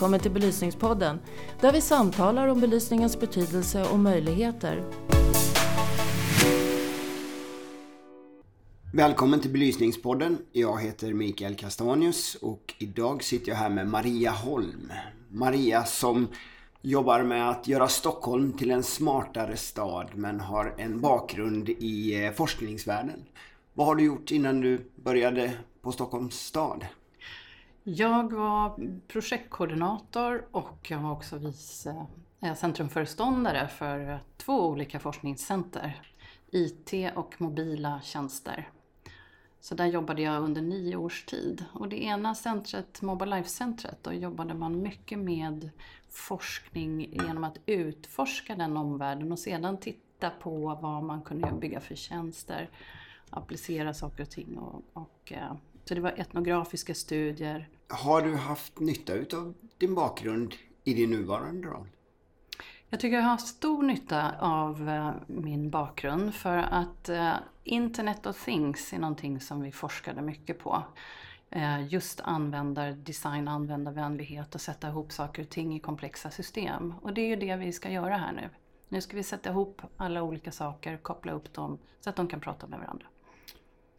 välkommen till Belysningspodden där vi samtalar om belysningens betydelse och möjligheter. Välkommen till Belysningspodden. Jag heter Mikael Castanius och idag sitter jag här med Maria Holm. Maria som jobbar med att göra Stockholm till en smartare stad men har en bakgrund i eh, forskningsvärlden. Vad har du gjort innan du började på Stockholms stad? Jag var projektkoordinator och jag var också vice eh, centrumföreståndare för eh, två olika forskningscenter. IT och mobila tjänster. Så där jobbade jag under nio års tid. Och det ena centret, Mobile Life-centret, då jobbade man mycket med forskning genom att utforska den omvärlden och sedan titta på vad man kunde bygga för tjänster, applicera saker och ting. Och, och, eh, så det var etnografiska studier. Har du haft nytta av din bakgrund i din nuvarande roll? Jag tycker jag har stor nytta av eh, min bakgrund för att eh, Internet of Things är någonting som vi forskade mycket på. Eh, just användardesign, användarvänlighet och sätta ihop saker och ting i komplexa system. Och det är ju det vi ska göra här nu. Nu ska vi sätta ihop alla olika saker, koppla upp dem så att de kan prata med varandra.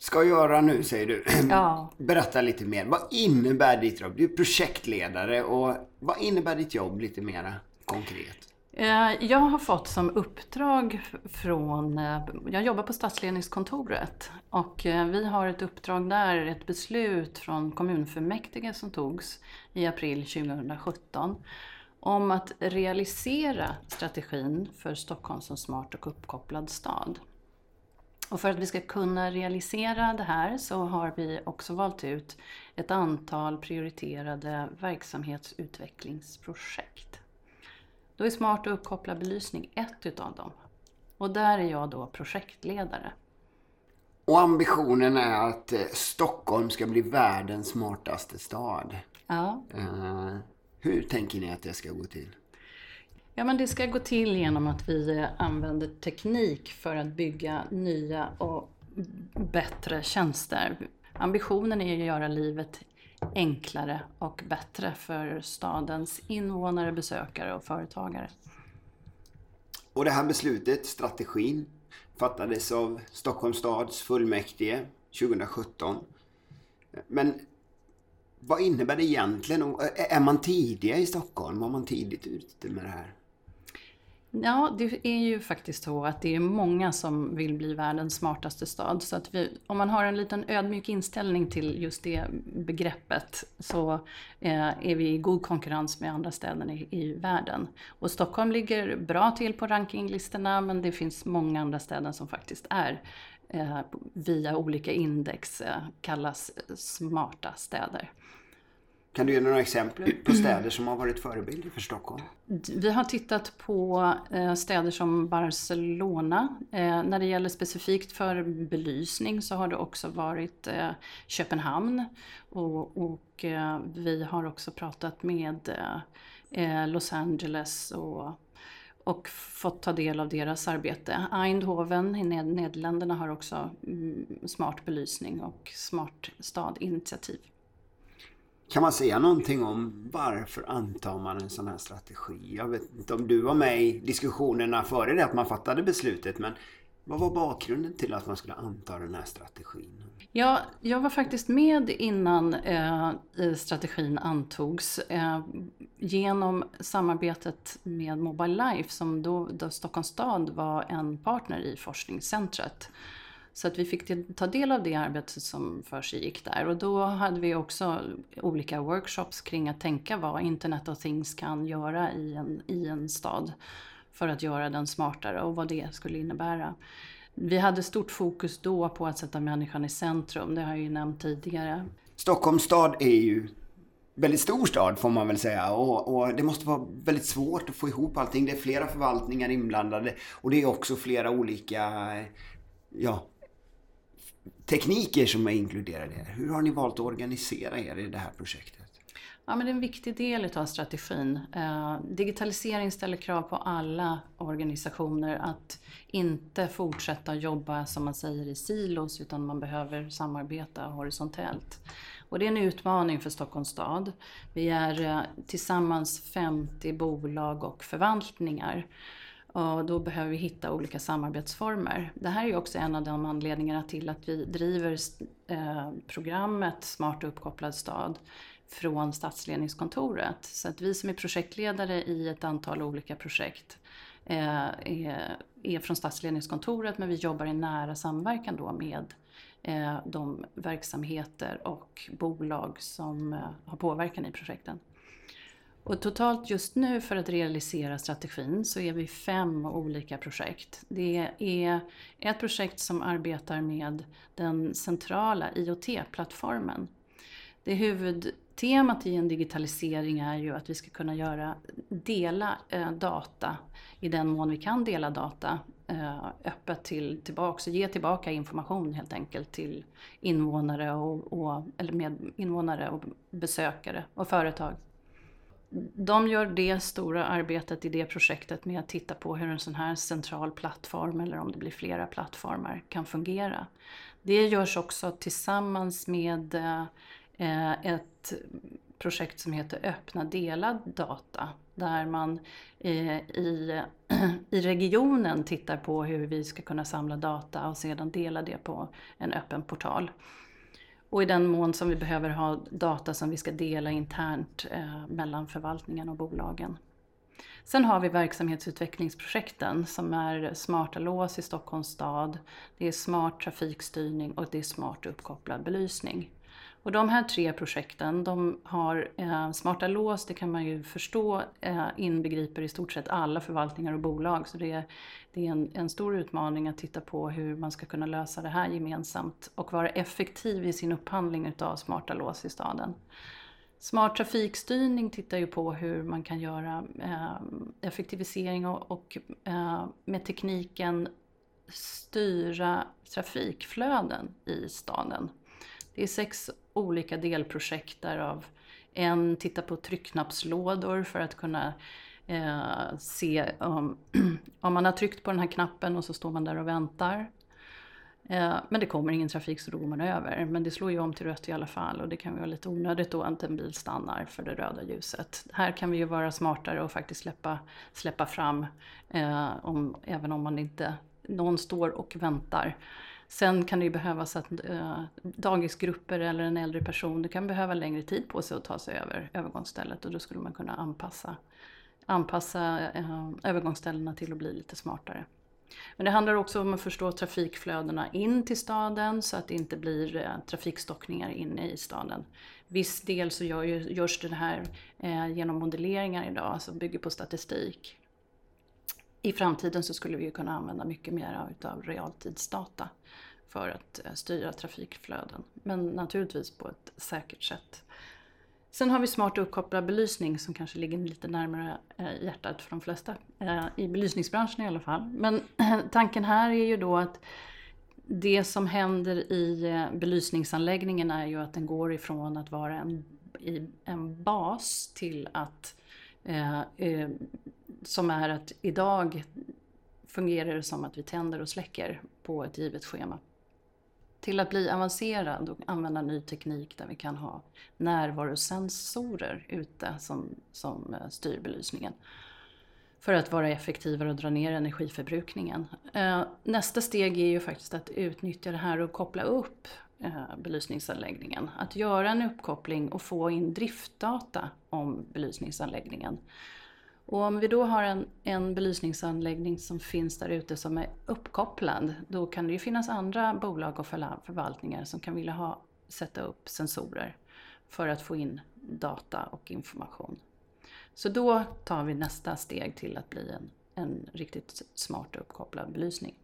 Ska göra nu säger du. Ja. Berätta lite mer. Vad innebär ditt jobb? Du är projektledare och vad innebär ditt jobb lite mer konkret? Eh, jag har fått som uppdrag från, eh, jag jobbar på stadsledningskontoret och eh, vi har ett uppdrag där, ett beslut från kommunfullmäktige som togs i april 2017 om att realisera strategin för Stockholm som smart och uppkopplad stad. Och för att vi ska kunna realisera det här så har vi också valt ut ett antal prioriterade verksamhetsutvecklingsprojekt. Då är smart och uppkopplad belysning ett utav dem. Och där är jag då projektledare. Och ambitionen är att eh, Stockholm ska bli världens smartaste stad. Ja. Uh, hur tänker ni att det ska gå till? Ja, men det ska gå till genom att vi eh, använder teknik för att bygga nya och bättre tjänster. Ambitionen är att göra livet enklare och bättre för stadens invånare, besökare och företagare. Och det här beslutet, strategin, fattades av Stockholms stads fullmäktige 2017. Men vad innebär det egentligen? Eh, är man tidiga i Stockholm? Var man tidigt ute med det här? Ja, det är ju faktiskt så att det är många som vill bli världens smartaste stad. Så att vi, om man har en liten ödmjuk inställning till just det begreppet så eh, är vi i god konkurrens med andra städer i, i, världen. Och Stockholm ligger bra till på rankinglistorna men det finns många andra städer som faktiskt är eh, via olika index eh, kallas eh, smarta städer. Kan du ge några exempel på städer som har varit förebilder för Stockholm? Vi har tittat på eh, städer som Barcelona. Eh, när det gäller specifikt för belysning så har det också varit eh, Köpenhamn. Och, vi har också pratat med Los Angeles och och fått ta del av deras arbete. Eindhoven i Nederländerna har också mm, smart belysning och smart stad-initiativ. Kan man säga någonting om varför antar man en sån här strategi? Jag vet inte om du var med i diskussionerna före det att man fattade beslutet men vad var bakgrunden till att man skulle anta den här strategin? Ja, jag var faktiskt med innan eh, strategin antogs eh, genom samarbetet med Mobile Life som då, då Stockholms stad var en partner i forskningscentret. Så att vi fick ta del av det arbetet som för sig gick där. Och då hade vi också olika workshops kring att tänka vad Internet of Things kan göra i en, i en stad för att göra den smartare och vad det skulle innebära. Vi hade stort fokus då på att sätta människan i centrum, det har jag ju nämnt tidigare. Stockholms stad är ju väldigt stor stad får man väl säga och, och, det måste vara väldigt svårt att få ihop allting. Det är flera förvaltningar inblandade och det är också flera olika ja, tekniker som är inkluderade här. Hur har ni valt att organisera er i det här projektet? Ja, men det är en viktig del av strategin. Eh, digitalisering ställer krav på alla organisationer att inte fortsätta jobba som man säger i silos utan man behöver samarbeta horisontellt. Och det är en utmaning för Stockholms stad. Vi är eh, tillsammans 50 bolag och förvaltningar. Och då behöver vi hitta olika samarbetsformer. Det här är också en av de anledningarna till att vi driver eh, programmet Smart och uppkopplad stad från stadsledningskontoret. Så att vi som är projektledare i ett antal olika projekt eh, är, är från stadsledningskontoret men vi jobbar i nära samverkan då med eh, de verksamheter och bolag som har påverkan i projekten. Och totalt just nu för att realisera strategin så är vi fem olika projekt. Det är ett projekt som arbetar med den centrala IoT-plattformen. Det huvudtemat i en digitalisering är ju att vi ska kunna göra, dela eh, data i den mån vi kan dela data eh, öppet till, tillbaks och ge tillbaka information helt enkelt till invånare och, och, eller med invånare och besökare och företag de gör det stora arbetet i det projektet med att titta på hur en sån här central plattform, eller om det blir flera plattformar, kan fungera. Det görs också tillsammans med eh, ett projekt som heter Öppna delad data, där man eh, i, i regionen tittar på hur vi ska kunna samla data och sedan dela det på en öppen portal. Och i den mån som vi behöver ha data som vi ska dela internt eh, mellan förvaltningen och bolagen. Sen har vi verksamhetsutvecklingsprojekten som är smarta lås i Stockholms stad, det är smart trafikstyrning och det är smart uppkopplad belysning. Och de här tre projekten, de har eh, smarta lås, det kan man ju förstå, eh, inbegriper i stort sett alla förvaltningar och bolag. Så det är, det är en, en, stor utmaning att titta på hur man ska kunna lösa det här gemensamt och vara effektiv i sin upphandling utav smarta lås i staden. Smart trafikstyrning tittar ju på hur man kan göra eh, effektivisering och, och eh, med tekniken styra trafikflöden i staden. Det är sex olika delprojekt därav en tittar på tryckknappslådor för att kunna eh, se om, om man har tryckt på den här knappen och så står man där och väntar. Eh, men det kommer ingen trafik så då går man över. Men det slår ju om till rött i alla fall och det kan vara lite onödigt då att en bil stannar för det röda ljuset. Här kan vi ju vara smartare och faktiskt släppa, släppa fram eh, om, även om man inte, någon står och väntar. Sen kan det ju behövas att äh, dagisgrupper eller en äldre person det kan behöva längre tid på sig att ta sig över övergångsstället och då skulle man kunna anpassa, anpassa äh, övergångsställena till att bli lite smartare. Men det handlar också om att förstå trafikflödena in till staden så att det inte blir äh, trafikstockningar inne i staden. Viss del så gör, görs det här eh, genom modelleringar idag som bygger på statistik. I framtiden så skulle vi kunna använda mycket mer utav realtidsdata för att eh, styra trafikflöden. Men naturligtvis på ett säkert sätt. Sen har vi smart uppkopplad belysning som kanske ligger lite närmare eh, hjärtat för de flesta, eh, i belysningsbranschen i alla fall. Men tanken här är ju då att det som händer i belysningsanläggningen är ju att den går ifrån att vara en, en bas till att Eh, eh, som är att idag fungerar det som att vi tänder och släcker på ett givet schema till att bli avancerad och använda ny teknik där vi kan ha närvarosensorer ute som, som eh, styr belysningen. För att vara effektivare och dra ner energiförbrukningen. Eh, nästa steg är ju faktiskt att utnyttja det här och koppla upp Eh, belysningsanläggningen. Att göra en uppkoppling och få in driftdata om belysningsanläggningen. Och om vi då har en, en belysningsanläggning som finns där ute som är uppkopplad, då kan det ju finnas andra bolag och förvaltningar som kan vilja ha, sätta upp sensorer för att få in data och information. Så då tar vi nästa steg till att bli en, en riktigt smart och uppkopplad belysning.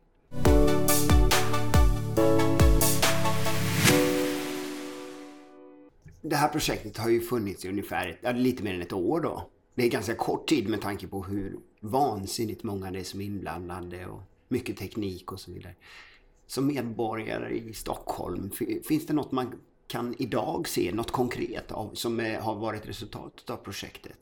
Det här projektet har ju funnits i ungefär lite mer än ett år då det är ganska kort tid med tanke på hur vansinnigt många det är som är inblandade och mycket teknik och så vidare. Som medborgare i Stockholm, finns det något man kan idag se något konkret av, som är, har varit resultatet av projektet?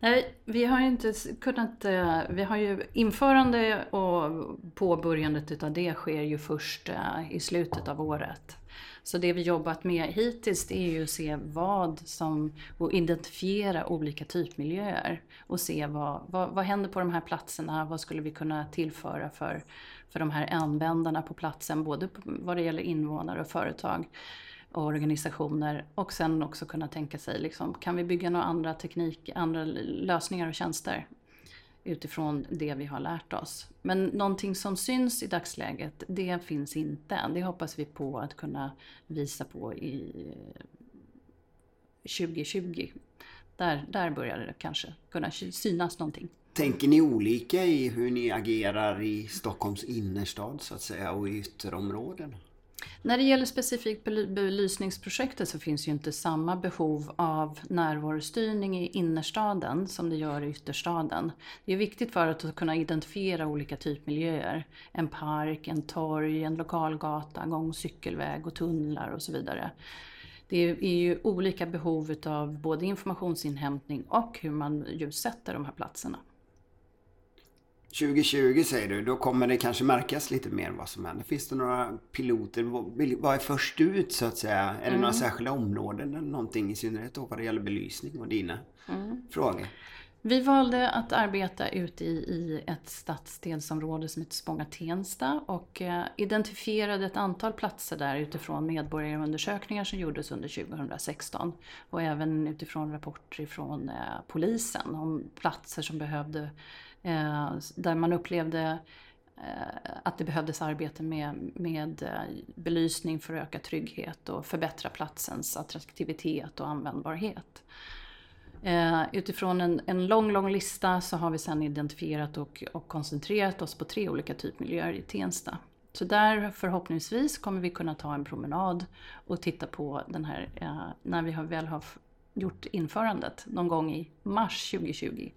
Nej, vi har inte kunnat... Eh, vi har ju införande och påbörjandet utav det sker ju först eh, i slutet av året. Så det vi jobbat med hittills det är ju att se vad som, och identifiera olika typmiljöer. Och se vad, vad, vad händer på de här platserna, vad skulle vi kunna tillföra för, för de här användarna på platsen, både vad det gäller invånare och företag och organisationer. Och sen också kunna tänka sig, liksom, kan vi bygga några andra teknik, andra lösningar och tjänster? Utifrån det vi har lärt oss. Men någonting som syns i dagsläget, det finns inte. Det hoppas vi på att kunna visa på i 2020. Där, där börjar det kanske kunna synas någonting. Tänker ni olika i hur ni agerar i Stockholms innerstad så att säga och i ytterområden? När det gäller specifikt belysningsprojektet så finns ju inte samma behov av närvarostyrning i innerstaden som det gör i ytterstaden. Det är viktigt för att kunna identifiera olika typmiljöer. En park, en torg, en lokalgata, gång och cykelväg och tunnlar och så vidare. Det är ju olika behov av både informationsinhämtning och hur man ljussätter de här platserna. 2020 säger du, då kommer det kanske märkas lite mer vad som händer. Finns det några piloter? Vad är först ut så att säga? Är det mm. några särskilda områden eller någonting i synnerhet då vad det gäller belysning och dina mm. frågor? Vi valde att arbeta ute i, i ett stadsdelsområde som heter Spånga-Tensta och eh, identifierade ett antal platser där utifrån medborgarundersökningar som gjordes under 2016 och även utifrån rapporter från eh, polisen om platser som behövde Eh, Eh, där man upplevde eh, att det behövdes arbete med, med eh, belysning för att öka trygghet och förbättra platsens attraktivitet och användbarhet. Eh, utifrån en, en lång, lång lista så har vi sedan identifierat och, och koncentrerat oss på tre olika typmiljöer i Tensta. Så där förhoppningsvis kommer vi kunna ta en promenad och titta på den här, eh, när vi väl har gjort införandet någon gång i mars 2020.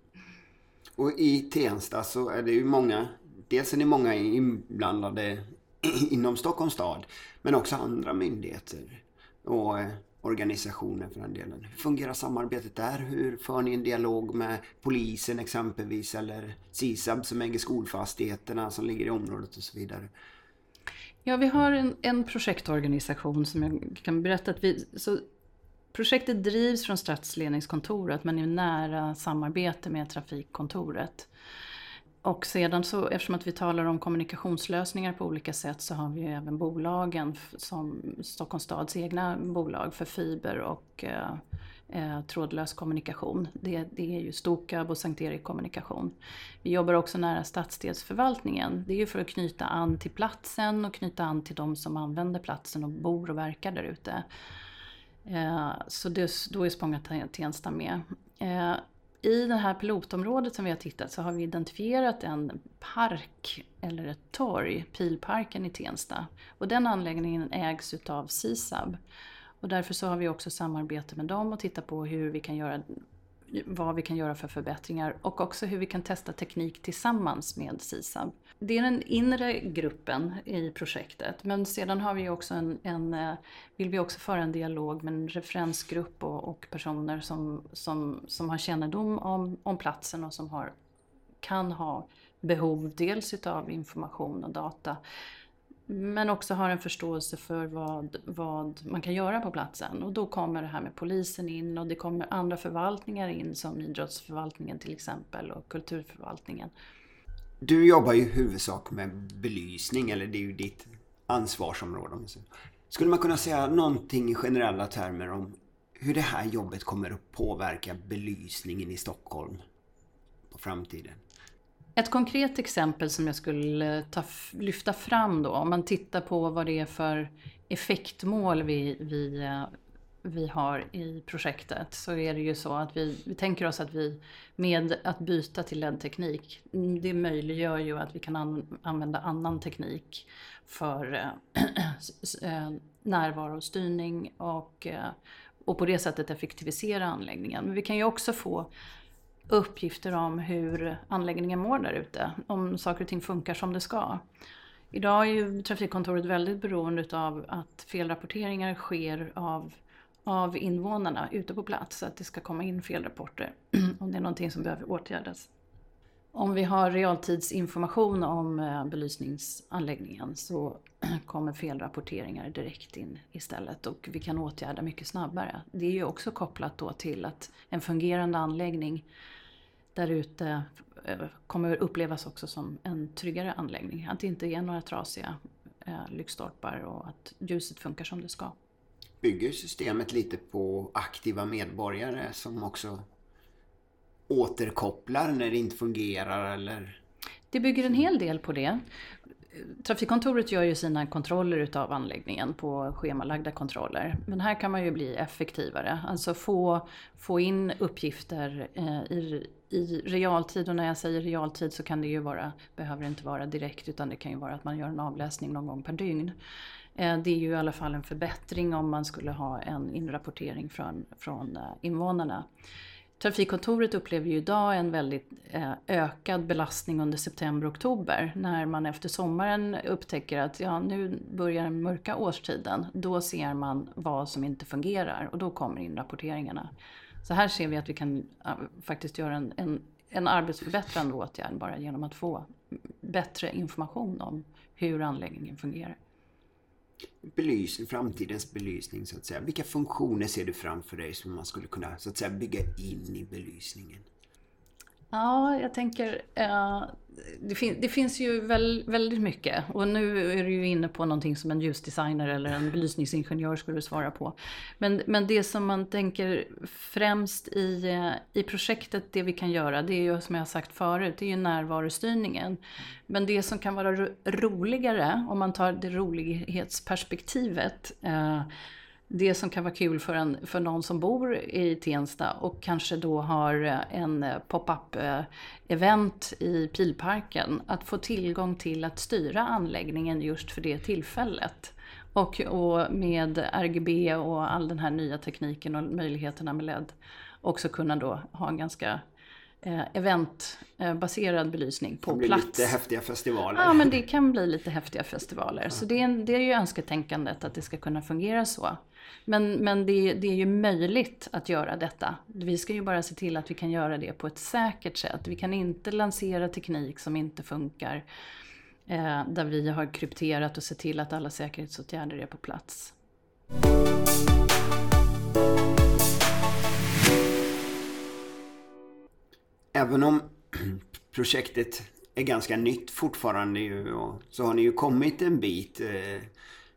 Och i Tensta så är det ju många, dels är det många inblandade inom Stockholms stad, men också andra myndigheter och eh, organisationer för den delen. Hur fungerar samarbetet där? Hur för ni en dialog med polisen exempelvis eller SISAB som äger skolfastigheterna som ligger i området och så vidare? Ja, vi har en, en projektorganisation som jag kan berätta att vi... Så Projektet drivs från stadsledningskontoret men i nära samarbete med trafikkontoret. Och sedan så, eftersom att vi talar om kommunikationslösningar på olika sätt så har vi ju även bolagen som Stockholms stads egna bolag för fiber och eh, eh trådlös kommunikation. Det, det, är ju Stokab och Sankt Erik Kommunikation. Vi jobbar också nära stadsdelsförvaltningen. Det är ju för att knyta an till platsen och knyta an till de som använder platsen och bor och verkar där ute. Eh, så det, då är Spånga-Tensta med. Eh, I det här pilotområdet som vi har tittat så har vi identifierat en park, eller ett torg, Pilparken i Tensta. Och den anläggningen ägs utav SISAB. Och därför så har vi också samarbete med dem och tittat på hur vi kan göra vad vi kan göra för förbättringar och också hur vi kan testa teknik tillsammans med SISAB. Det är den inre gruppen i projektet men sedan har vi också en, en eh, vill vi också föra en dialog med en referensgrupp och, och personer som, som, som har kännedom om, om platsen och som har, kan ha behov dels utav information och data men också har en förståelse för vad, vad man kan göra på platsen. Och då kommer det här med polisen in och det kommer andra förvaltningar in som idrottsförvaltningen till exempel och kulturförvaltningen. Du jobbar ju i huvudsak med belysning, eller det är ju ditt ansvarsområde. Skulle man kunna säga någonting i generella termer om hur det här jobbet kommer att påverka belysningen i Stockholm på framtiden? Ett konkret exempel som jag skulle ta, lyfta fram då, om man tittar på vad det är för effektmål vi, vi, eh, vi har i projektet, så är det ju så att vi, vi tänker oss att vi med att byta till LED-teknik, mm, det möjliggör ju att vi kan an, använda annan teknik för eh, eh, närvarostyrning och, och på det sättet effektivisera anläggningen. Men vi kan ju också få uppgifter om hur anläggningen mår där ute. Om saker och ting funkar som det ska. Idag är ju trafikkontoret väldigt beroende av att felrapporteringar sker av, av invånarna ute på plats. Så att det ska komma in felrapporter om det är någonting som behöver åtgärdas. Om vi har realtidsinformation om eh, belysningsanläggningen så kommer felrapporteringar direkt in istället och vi kan åtgärda mycket snabbare. Det är ju också kopplat då till att en fungerande anläggning där ute eh, kommer upplevas också som en tryggare anläggning. Att det inte är några trasiga eh, lyktstolpar och att ljuset funkar som det ska. Bygger systemet lite på aktiva medborgare som också återkopplar när det inte fungerar eller? Det bygger en hel del på det. Trafikkontoret gör ju sina kontroller utav anläggningen på schemalagda kontroller. Men här kan man ju bli effektivare. Alltså få, få in uppgifter eh, i, i realtid. Och när jag säger realtid så kan det ju vara, behöver inte vara direkt utan det kan ju vara att man gör en avläsning någon gång per dygn. Eh, det är ju i alla fall en förbättring om man skulle ha en inrapportering från, från eh, invånarna. Trafikkontoret upplever ju idag en väldigt eh, ökad belastning under september och oktober, när man efter sommaren upptäcker att ja, nu börjar den mörka årstiden. Då ser man vad som inte fungerar och då kommer inrapporteringarna. Så här ser vi att vi kan faktiskt göra en, en, en arbetsförbättrande åtgärd bara genom att få bättre information om hur anläggningen fungerar belysning, framtidens belysning så att säga. Vilka funktioner ser du framför dig som man skulle kunna så att säga bygga in i belysningen? Ja, jag tänker... Uh, det, fin det, finns ju väl, väldigt mycket. Och nu är du ju inne på någonting som en ljusdesigner eller en belysningsingenjör skulle svara på. Men, men det som man tänker främst i, eh, i projektet, det vi kan göra, det är ju som jag har sagt förut, det är ju närvarostyrningen. Men det som kan vara roligare, om man tar det rolighetsperspektivet, eh, det som kan vara kul för, en, för någon som bor i Tensta och kanske då har en pop-up eh, event i Pilparken. Att få tillgång till att styra anläggningen just för det tillfället. Och, och med RGB och all den här nya tekniken och möjligheterna med LED också kunna då ha en ganska eh, eventbaserad belysning på det blir plats. lite häftiga festivaler. Ja, men det kan bli lite häftiga festivaler. Så det är, det är ju önsketänkandet att det ska kunna fungera så. Men, men det, det, är ju möjligt att göra detta. Vi ska ju bara se till att vi kan göra det på ett säkert sätt. Vi kan inte lansera teknik som inte funkar. Eh, där vi har krypterat och sett till att alla säkerhetsåtgärder är på plats. Även om projektet är ganska nytt fortfarande ju, så har ni ju kommit en bit. Eh,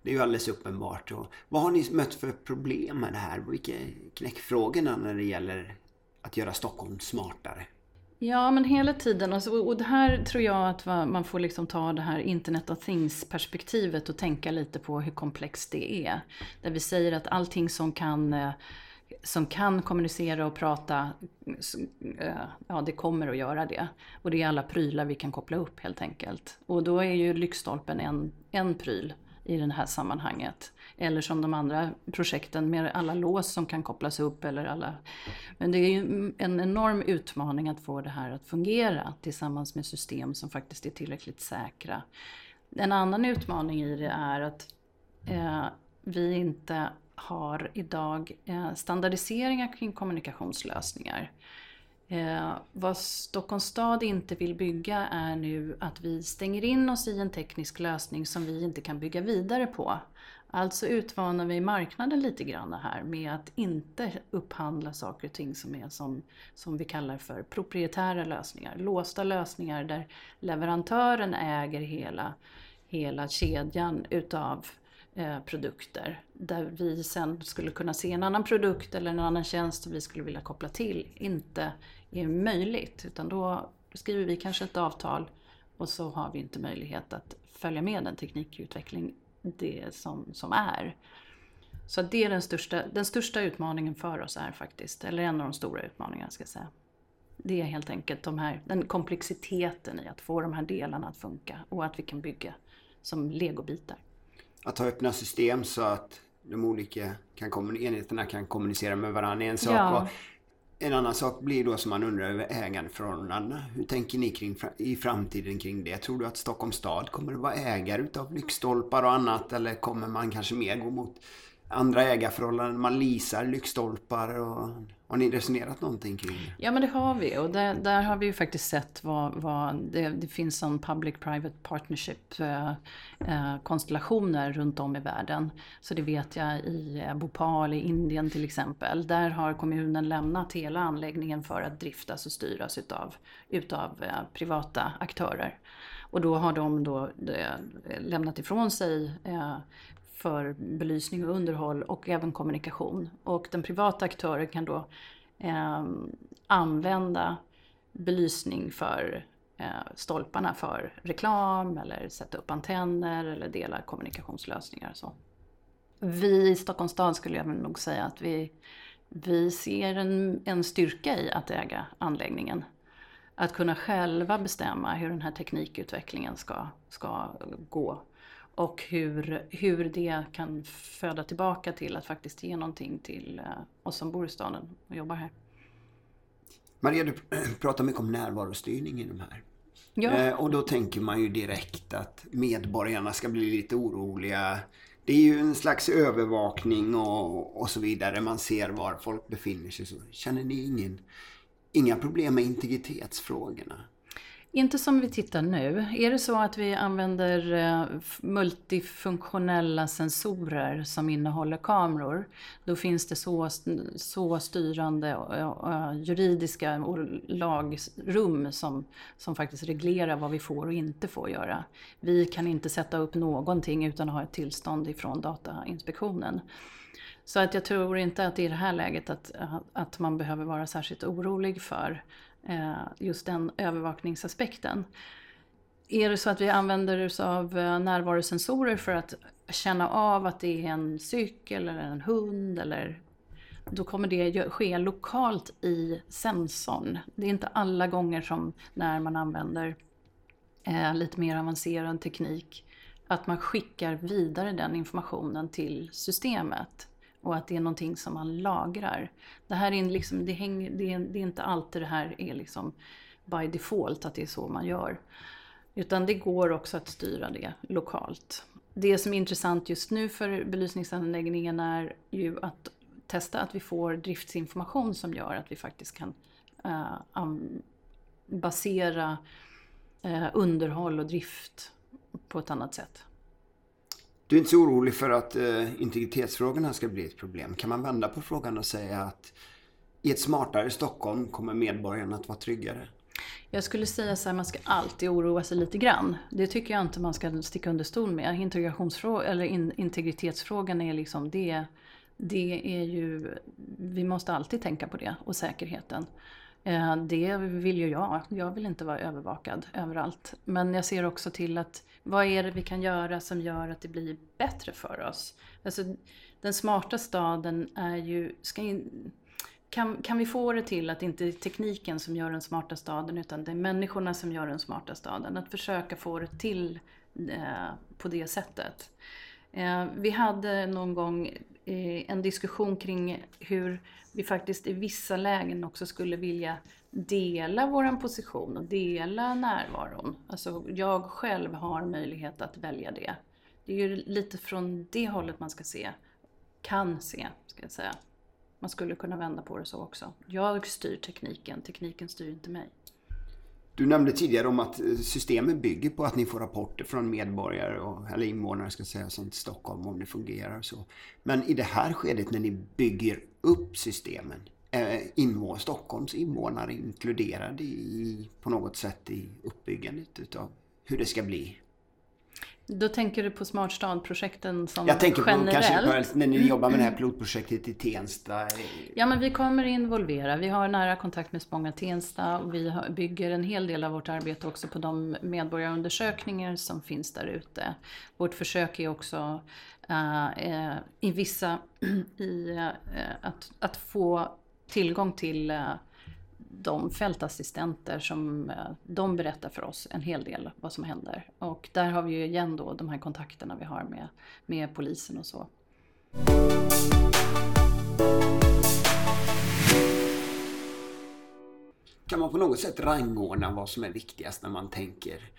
det är ju alldeles uppenbart. Och vad har ni mött för problem med det här? Vilka är knäckfrågorna när det gäller att göra Stockholm smartare? Ja, men hela tiden. Alltså, och det här tror jag att man får liksom ta det här Internet of Things-perspektivet och tänka lite på hur komplext det är. Där vi säger att allting som kan eh, som kan kommunicera och prata, eh, ja det kommer att göra det. Och det är alla prylar vi kan koppla upp helt enkelt. Och då är ju lyktstolpen en, en pryl i det här sammanhanget. Eller som de andra projekten med alla lås som kan kopplas upp. Eller alla. Men det är ju en enorm utmaning att få det här att fungera tillsammans med system som faktiskt är tillräckligt säkra. En annan utmaning i det är att eh, vi inte har idag eh, standardiseringar kring kommunikationslösningar. Eh, vad Stockholms stad inte vill bygga är nu att vi stänger in oss i en teknisk lösning som vi inte kan bygga vidare på. Alltså utmanar vi marknaden lite grann här med att inte upphandla saker och ting som är som, som vi kallar för proprietära lösningar. Låsta lösningar där leverantören äger hela, hela kedjan utav eh, produkter. Där vi sen skulle kunna se en annan produkt eller en annan tjänst som vi skulle vilja koppla till. Inte är möjligt. Utan då skriver vi kanske ett avtal och så har vi inte möjlighet att följa med den teknikutveckling det som, som är. Så det är den största, den största utmaningen för oss är faktiskt, eller en av de stora utmaningarna ska jag säga. Det är helt enkelt de här, den komplexiteten i att få de här delarna att funka och att vi kan bygga som legobitar. Att ha öppna system så att de olika kan, enheterna kan kommunicera med varandra är en sak. Ja. En annan sak blir då som man undrar över ägandeförhållandena. Hur tänker ni kring, i framtiden kring det? Tror du att Stockholms stad kommer att vara ägare utav lyktstolpar och annat eller kommer man kanske mer gå mot andra ägarförhållanden? Man leasar lyktstolpar och har ni resonerat någonting kring det? Ja men det har vi och där, där har vi ju faktiskt sett vad, vad det, det finns som public-private partnership eh, eh, konstellationer runt om i världen. Så det vet jag i eh, Bhopal i Indien till exempel. Där har kommunen lämnat hela anläggningen för att driftas och styras utav, utav eh, privata aktörer. Och då har de då eh, lämnat ifrån sig eh, för belysning och underhåll och även kommunikation. Och den privata aktören kan då eh, använda belysning för eh, stolparna för reklam eller sätta upp antenner eller dela kommunikationslösningar. Och så. Vi i Stockholms stad skulle jag nog säga att vi, vi ser en, en styrka i att äga anläggningen. Att kunna själva bestämma hur den här teknikutvecklingen ska, ska gå och hur, hur det kan föda tillbaka till att faktiskt ge någonting till eh, oss som bor i staden och jobbar här. Maria, du pratar mycket om närvarostyrning i de här. Ja. Eh, och då tänker man ju direkt att medborgarna ska bli lite oroliga. Det är ju en slags övervakning och, och så vidare. Man ser var folk befinner sig. Så känner ni ingen, inga problem med integritetsfrågorna? Inte som vi tittar nu. Är det så att vi använder eh, multifunktionella sensorer som innehåller kameror, då finns det så, så styrande eh, eh, juridiska lagrum som, som faktiskt reglerar vad vi får och inte får göra. Vi kan inte sätta upp någonting utan att ha ett tillstånd ifrån Datainspektionen. Så att jag tror inte att i det här läget att, att man behöver vara särskilt orolig för Eh, just den övervakningsaspekten. Är det så att vi använder oss av eh, närvarosensorer för att känna av att det är en cykel eller en hund eller då kommer det ske lokalt i sensorn. Det är inte alla gånger som när man använder eh, lite mer avancerad teknik att man skickar vidare den informationen till systemet och att det är någonting som man lagrar. Det här är, liksom, det hänger, det är, det är inte alltid det här är liksom by default att det är så man gör. Utan det går också att styra det lokalt. Det som är intressant just nu för belysningsanläggningen är ju att testa att vi får driftsinformation som gör att vi faktiskt kan uh, basera uh, underhåll och drift på ett annat sätt. Du är inte så orolig för att eh, integritetsfrågorna ska bli ett problem. Kan man vända på frågan och säga att i ett smartare Stockholm kommer medborgarna att vara tryggare? Jag skulle säga så här, man ska alltid oroa sig lite grann. Det tycker jag inte man ska sticka under stol med. Integrationsfrågan, eller in, integritetsfrågan är liksom det, det är ju, vi måste alltid tänka på det och säkerheten. Eh, det vill ju jag. Jag vill inte vara övervakad överallt. Men jag ser också till att vad är det vi kan göra som gör att det blir bättre för oss? Alltså, den smarta staden är ju... Ska in, kan, kan vi få det till att det inte är tekniken som gör den smarta staden utan det är människorna som gör den smarta staden? Att försöka få det till eh, på det sättet. Eh, vi hade någon gång en diskussion kring hur vi faktiskt i vissa lägen också skulle vilja dela vår position och dela närvaron. Alltså jag själv har möjlighet att välja det. Det är ju lite från det hållet man ska se, kan se, ska jag säga. Man skulle kunna vända på det så också. Jag styr tekniken, tekniken styr inte mig. Du nämnde tidigare om att eh, systemet bygger på att ni får rapporter från medborgare, och, eller invånare ska säga, som till Stockholm om det fungerar och så. Men i det här skedet när ni bygger upp systemen, eh, är invå Stockholms invånare inkluderade i, på något sätt i uppbyggandet utav hur det ska bli? Då tänker du på Smart stad-projekten som Jag tänker på generellt. kanske när ni jobbar med det här pilotprojektet i Tensta. Ja, men vi kommer involvera. Vi har nära kontakt med Spånga Tensta och vi bygger en hel del av vårt arbete också på de medborgarundersökningar som finns där ute. Vårt försök är också uh, i vissa i, uh, att, att få tillgång till de fältassistenter som eh, de berättar för oss en hel del vad som händer. Och där har vi ju igen då de här kontakterna vi har med, med polisen och så. kan man på något sätt rangordna vad som är viktigast när man tänker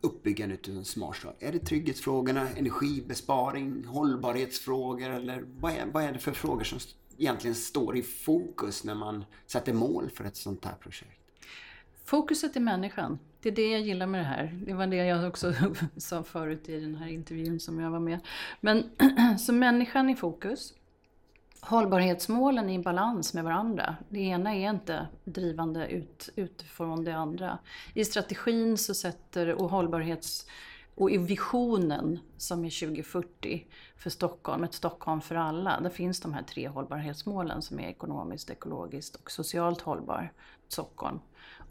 uppbyggandet av en smart stad? Är det trygghetsfrågorna, energibesparing, hållbarhetsfrågor eller vad är, vad är det för frågor som egentligen står i fokus när man sätter mål för ett sånt här projekt? Fokuset är människan. Det är det jag gillar med det här. Det var det jag också sa förut i den här intervjun som jag var med. Men så människan i fokus. Hållbarhetsmålen i balans med varandra. Det ena är inte drivande ut, utifrån det andra. I strategin så sätter, och hållbarhets och i visionen som är 2040 för Stockholm, ett Stockholm för alla, där finns de här tre hållbarhetsmålen som är ekonomiskt, ekologiskt och socialt hållbar Stockholm.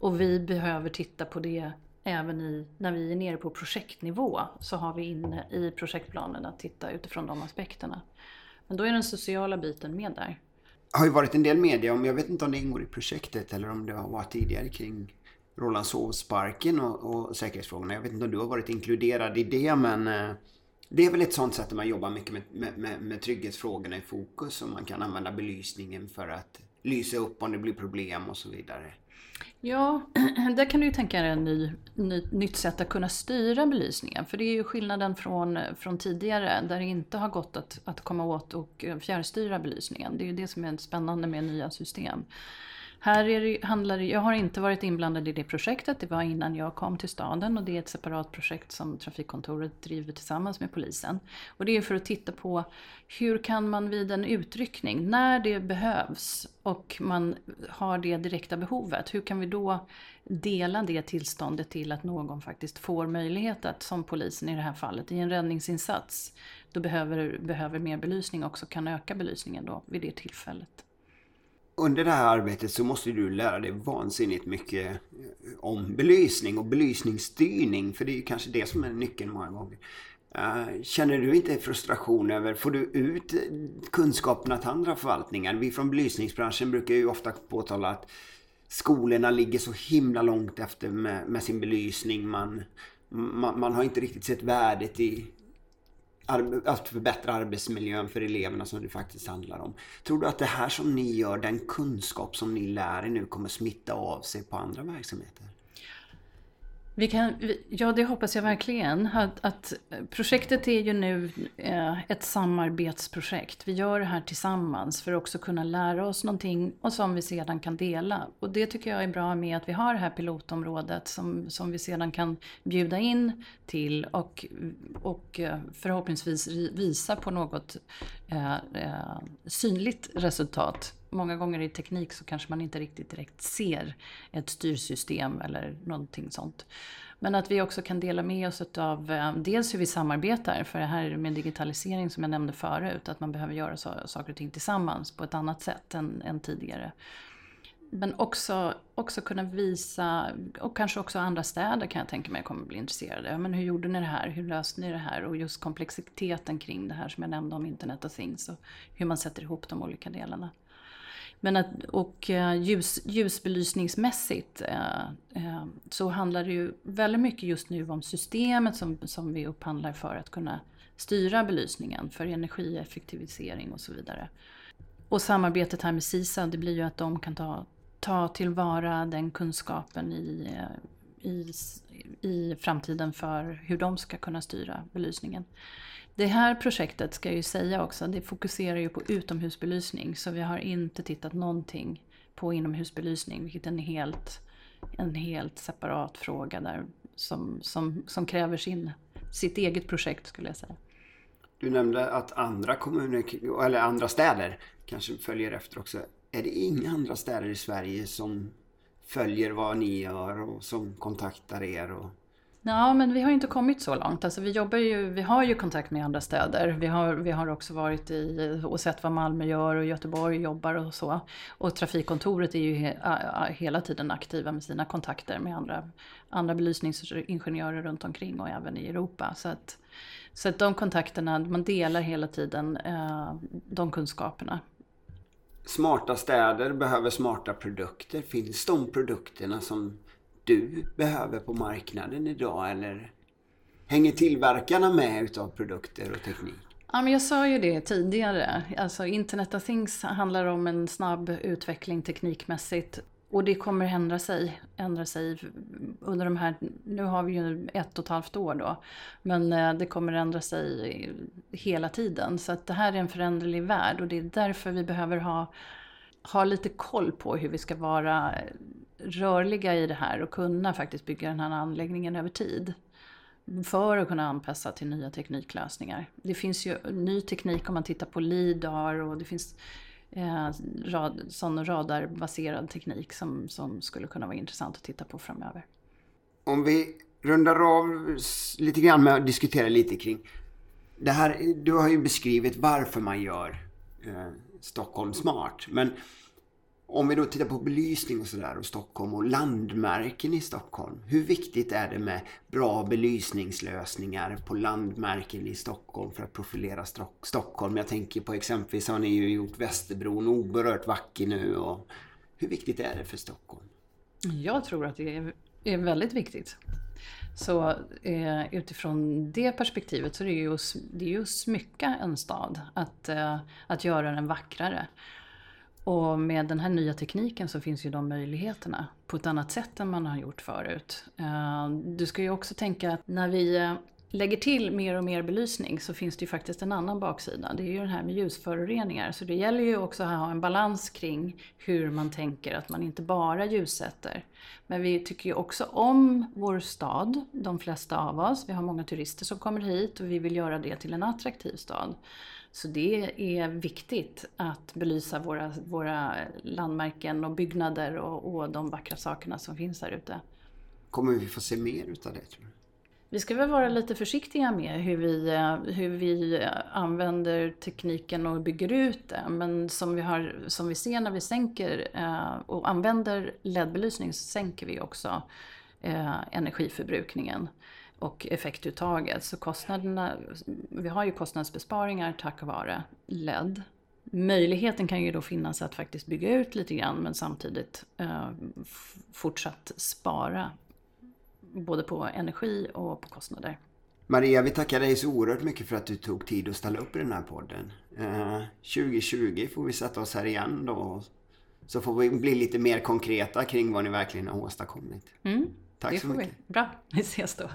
Och vi behöver titta på det även i, när vi är nere på projektnivå, så har vi inne i projektplanen att titta utifrån de aspekterna. Men då är den sociala biten med där. Det har ju varit en del media om, jag vet inte om det ingår i projektet eller om det har varit tidigare kring Rålambshovsparken och, och säkerhetsfrågorna. Jag vet inte om du har varit inkluderad i det men eh, det är väl ett sånt sätt att man jobbar mycket med, med, med, med trygghetsfrågorna i fokus och man kan använda belysningen för att lysa upp om det blir problem och så vidare. Ja, där kan du ju tänka dig ett ny, ny, nytt sätt att kunna styra belysningen. För det är ju skillnaden från, från tidigare där det inte har gått att, att komma åt och eh, fjärrstyra belysningen. Det är ju det som är spännande med nya system. Här är det, handlar det, jag har inte varit inblandad i det projektet, det var innan jag kom till staden och det är ett separat projekt som Trafikkontoret driver tillsammans med polisen. Och det är för att titta på hur kan man vid en utryckning, när det behövs och man har det direkta behovet, hur kan vi då dela det tillståndet till att någon faktiskt får möjlighet att, som polisen i det här fallet, i en räddningsinsats, då behöver, behöver mer belysning också kan öka belysningen då vid det tillfället under det här arbetet så måste du lära dig vansinnigt mycket eh, om belysning och belysningsstyrning. För det är ju kanske det som är nyckeln många gånger. Eh, känner du inte frustration över, får du ut kunskaperna till andra förvaltningar? Vi från belysningsbranschen brukar ju ofta påtala att skolorna ligger så himla långt efter med, med sin belysning. Man, man, man, har inte riktigt sett värdet i att förbättra arbetsmiljön för eleverna som det faktiskt handlar om. Tror du att det här som ni gör, den kunskap som ni lär er nu kommer smitta av sig på andra verksamheter? Vi kan, ja, det hoppas jag verkligen. Att, att, projektet är ju nu eh, ett samarbetsprojekt. Vi gör det här tillsammans för att också kunna lära oss någonting och som vi sedan kan dela. Och det tycker jag är bra med att vi har det här pilotområdet som, som vi sedan kan bjuda in till och, och eh, förhoppningsvis visa på något eh, eh synligt resultat många gånger i teknik så kanske man inte riktigt direkt ser ett styrsystem eller någonting sånt. Men att vi också kan dela med oss av eh, dels hur vi samarbetar, för det här med digitalisering som jag nämnde förut, att man behöver göra saker och ting tillsammans på ett annat sätt än, än tidigare. Men också, också kunna visa, och kanske också andra städer kan jag tänka mig kommer bli intresserade. Men hur gjorde ni det här? Hur löste ni det här? Och just komplexiteten kring det här som jag nämnde om Internet of Things och hur man sätter ihop de olika delarna. Men att, och eh, ljus, ljusbelysningsmässigt eh, eh, så handlar det ju väldigt mycket just nu om systemet som, som vi upphandlar för att kunna styra belysningen för energieffektivisering och så vidare. Och samarbetet här med SISA, det blir ju att de kan ta, ta tillvara den kunskapen i, eh, i, i framtiden för hur de ska kunna styra belysningen. Det här projektet ska jag ju säga också, det fokuserar ju på utomhusbelysning. Så vi har inte tittat någonting på inomhusbelysning, vilket är en helt, en helt separat fråga där som, som, som kräver sin, sitt eget projekt skulle jag säga. Du nämnde att andra kommuner, eller andra städer, kanske följer efter också. Är det inga andra städer i Sverige som följer vad ni gör och som kontaktar er? Och Ja, men vi har inte kommit så långt. Alltså, vi, jobbar ju, vi har ju kontakt med andra städer. Vi har, vi har också varit i och sett vad Malmö gör och Göteborg jobbar och så. Och Trafikkontoret är ju he, hela tiden aktiva med sina kontakter med andra, andra belysningsingenjörer runt omkring och även i Europa. Så att, så att de kontakterna, man delar hela tiden eh, de kunskaperna. Smarta städer behöver smarta produkter. Finns de produkterna som du behöver på marknaden idag eller hänger tillverkarna med utav produkter och teknik? Ja, men jag sa ju det tidigare. Alltså Internet of Things handlar om en snabb utveckling teknikmässigt och det kommer ändra sig, ändra sig under de här, nu har vi ju ett och ett halvt år då, men eh, det kommer ändra sig hela tiden. Så att det här är en föränderlig värld och det är därför vi behöver ha, ha lite koll på hur vi ska vara rörliga i det här och kunna faktiskt bygga den här anläggningen över tid. För att kunna anpassa till nya tekniklösningar. Det finns ju ny teknik om man tittar på LIDAR och det finns eh, rad, sån radarbaserad teknik som, som skulle kunna vara intressant att titta på framöver. Om vi rundar av lite grann med att diskutera lite kring det här. Du har ju beskrivit varför man gör eh, Stockholm smart. Men om vi då tittar på belysning och sådär och Stockholm och landmärken i Stockholm. Hur viktigt är det med bra belysningslösningar på landmärken i Stockholm för att profilera Stockholm? Jag tänker på exempelvis har ni ju gjort Västerbron oerhört vacker nu. Och hur viktigt är det för Stockholm? Jag tror att det är väldigt viktigt. Så eh, utifrån det perspektivet så är det ju, det är ju att smycka en stad, att, eh, att göra den vackrare. Och med den här nya tekniken så finns ju de möjligheterna på ett annat sätt än man har gjort förut. Eh, du ska ju också tänka att när vi eh, lägger till mer och mer belysning så finns det ju faktiskt en annan baksida. Det är ju det här med ljusföroreningar. Så det gäller ju också att ha en balans kring hur man tänker, att man inte bara ljussätter. Men vi tycker ju också om vår stad, de flesta av oss. Vi har många turister som kommer hit och vi vill göra det till en attraktiv stad. Så det är viktigt att belysa våra, våra landmärken och byggnader och, och de vackra sakerna som finns här ute. Kommer vi få se mer utav det tror du? Vi ska väl vara lite försiktiga med hur vi, hur vi använder tekniken och bygger ut det. Men som vi, har, som vi ser när vi sänker eh, och använder LED-belysning så sänker vi också eh, energiförbrukningen och effektuttaget. Så kostnaderna, vi har ju kostnadsbesparingar tack vare LED. Möjligheten kan ju då finnas att faktiskt bygga ut lite grann men samtidigt eh, fortsatt spara både på energi och på kostnader. Maria, vi tackar dig så oerhört mycket för att du tog tid att ställa upp i den här podden. Eh, 2020 får vi sätta oss här igen då. Så får vi bli lite mer konkreta kring vad ni verkligen har åstadkommit. Mm, Tack så mycket. Vi. Bra, vi ses då.